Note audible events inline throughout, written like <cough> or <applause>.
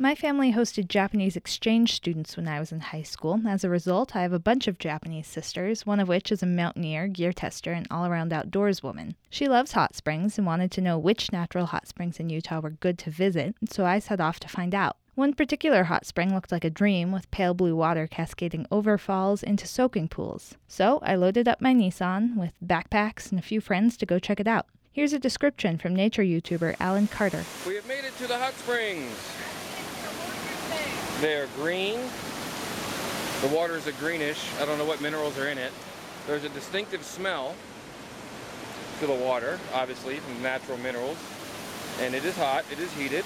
My family hosted Japanese exchange students when I was in high school. As a result, I have a bunch of Japanese sisters, one of which is a mountaineer, gear tester, and all around outdoors woman. She loves hot springs and wanted to know which natural hot springs in Utah were good to visit, so I set off to find out. One particular hot spring looked like a dream with pale blue water cascading over falls into soaking pools. So I loaded up my Nissan with backpacks and a few friends to go check it out. Here's a description from nature YouTuber Alan Carter. We have made it to the hot springs. They are green. The water is a greenish. I don't know what minerals are in it. There's a distinctive smell to the water, obviously, from natural minerals. And it is hot, it is heated.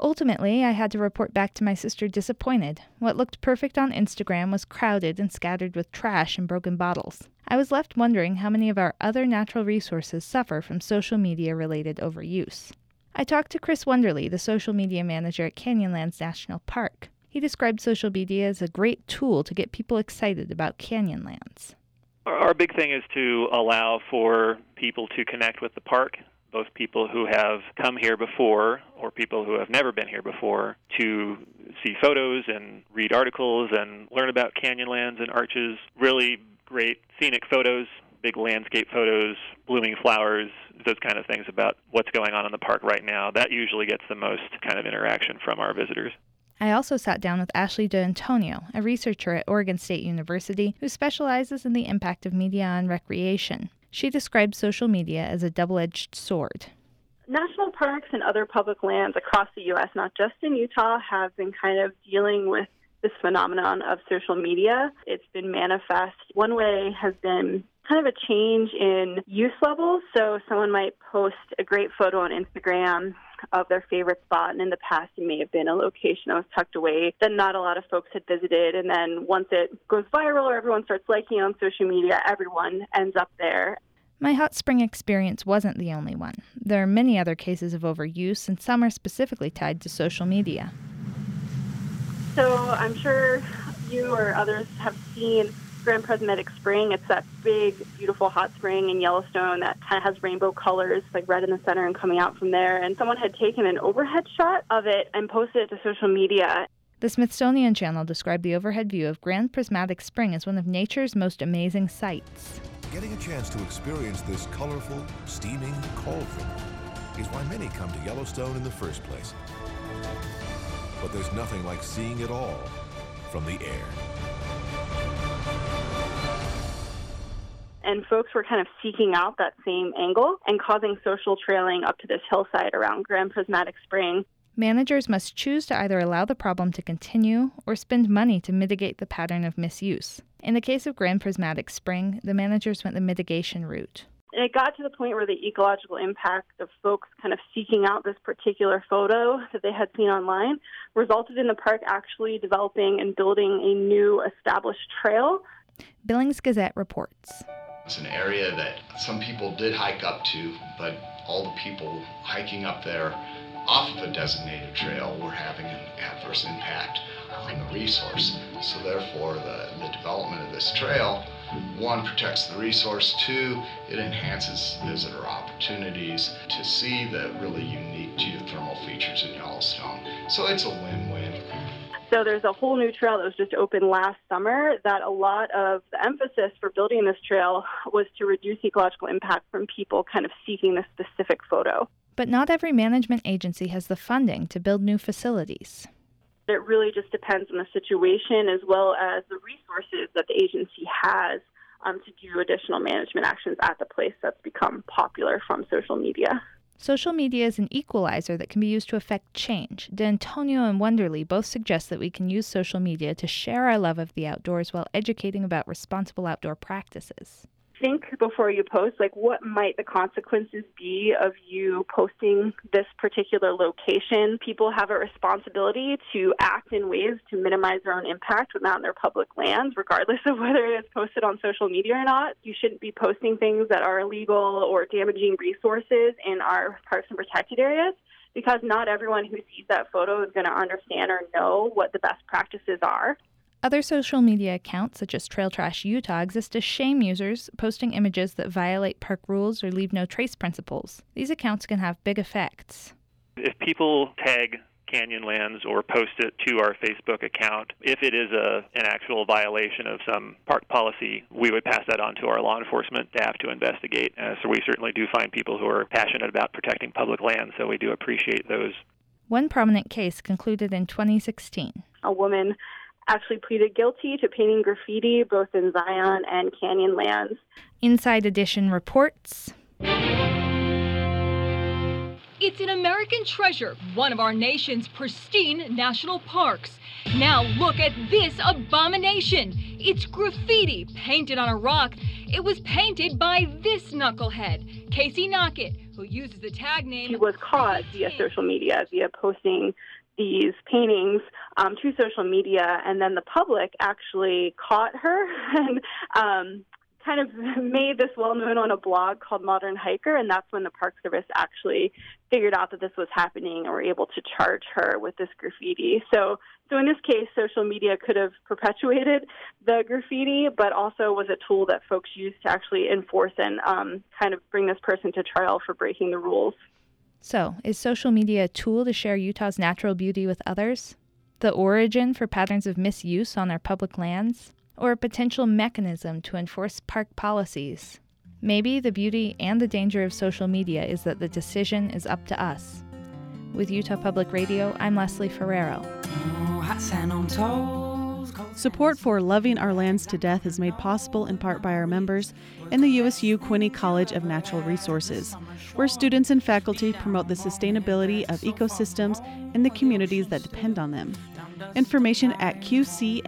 Ultimately, I had to report back to my sister disappointed. What looked perfect on Instagram was crowded and scattered with trash and broken bottles. I was left wondering how many of our other natural resources suffer from social media related overuse. I talked to Chris Wonderly, the social media manager at Canyonlands National Park. He described social media as a great tool to get people excited about Canyonlands. Our big thing is to allow for people to connect with the park, both people who have come here before or people who have never been here before, to see photos and read articles and learn about Canyonlands and arches. Really great scenic photos, big landscape photos, blooming flowers, those kind of things about what's going on in the park right now. That usually gets the most kind of interaction from our visitors. I also sat down with Ashley D'Antonio, a researcher at Oregon State University who specializes in the impact of media on recreation. She describes social media as a double edged sword. National parks and other public lands across the U.S., not just in Utah, have been kind of dealing with this phenomenon of social media. It's been manifest. One way has been kind of a change in use levels. So someone might post a great photo on Instagram of their favorite spot, and in the past it may have been a location that was tucked away that not a lot of folks had visited. And then once it goes viral or everyone starts liking on social media, everyone ends up there. My hot spring experience wasn't the only one. There are many other cases of overuse, and some are specifically tied to social media. So I'm sure you or others have seen Grand Prismatic Spring. It's that big, beautiful hot spring in Yellowstone that kind of has rainbow colors, like red in the center and coming out from there. And someone had taken an overhead shot of it and posted it to social media. The Smithsonian Channel described the overhead view of Grand Prismatic Spring as one of nature's most amazing sights. Getting a chance to experience this colorful, steaming cauldron is why many come to Yellowstone in the first place. But there's nothing like seeing it all from the air. And folks were kind of seeking out that same angle and causing social trailing up to this hillside around Grand Prismatic Spring. Managers must choose to either allow the problem to continue or spend money to mitigate the pattern of misuse. In the case of Grand Prismatic Spring, the managers went the mitigation route. And it got to the point where the ecological impact of folks kind of seeking out this particular photo that they had seen online resulted in the park actually developing and building a new established trail. Billings Gazette reports. It's an area that some people did hike up to, but all the people hiking up there off of a designated trail were having an adverse impact on the resource. So therefore, the, the development of this trail, one, protects the resource, two, it enhances visitor opportunities to see the really unique geothermal features in Yellowstone. So it's a win-win. So there's a whole new trail that was just opened last summer that a lot of the emphasis for building this trail was to reduce ecological impact from people kind of seeking this specific photo. But not every management agency has the funding to build new facilities. It really just depends on the situation as well as the resources that the agency has um, to do additional management actions at the place that's become popular from social media. Social media is an equalizer that can be used to affect change. D'Antonio and Wonderly both suggest that we can use social media to share our love of the outdoors while educating about responsible outdoor practices think before you post, like what might the consequences be of you posting this particular location? People have a responsibility to act in ways to minimize their own impact when out in their public lands, regardless of whether it is posted on social media or not. You shouldn't be posting things that are illegal or damaging resources in our parks and protected areas because not everyone who sees that photo is going to understand or know what the best practices are. Other social media accounts, such as Trail Trash Utah, exist to shame users posting images that violate park rules or leave no trace principles. These accounts can have big effects. If people tag Canyonlands or post it to our Facebook account. If it is a an actual violation of some park policy, we would pass that on to our law enforcement staff to investigate. Uh, so we certainly do find people who are passionate about protecting public land, so we do appreciate those. One prominent case concluded in 2016. A woman actually pleaded guilty to painting graffiti both in Zion and Canyonlands. Inside Edition reports. It's an American treasure, one of our nation's pristine national parks. Now look at this abomination. It's graffiti painted on a rock. It was painted by this knucklehead, Casey Nocket, who uses the tag name. She was caught via social media, via posting these paintings um, to social media, and then the public actually caught her <laughs> and um, kind of <laughs> made this well known on a blog called Modern Hiker, and that's when the Park Service actually figured out that this was happening and were able to charge her with this graffiti. So, so in this case, social media could have perpetuated the graffiti, but also was a tool that folks used to actually enforce and um, kind of bring this person to trial for breaking the rules. So, is social media a tool to share Utah's natural beauty with others? The origin for patterns of misuse on our public lands? Or a potential mechanism to enforce park policies? Maybe the beauty and the danger of social media is that the decision is up to us. With Utah Public Radio, I'm Leslie Ferrero. Support for Loving Our Lands to Death is made possible in part by our members and the USU Quinney College of Natural Resources, where students and faculty promote the sustainability of ecosystems and the communities that depend on them. Information at qcnr.usu.edu.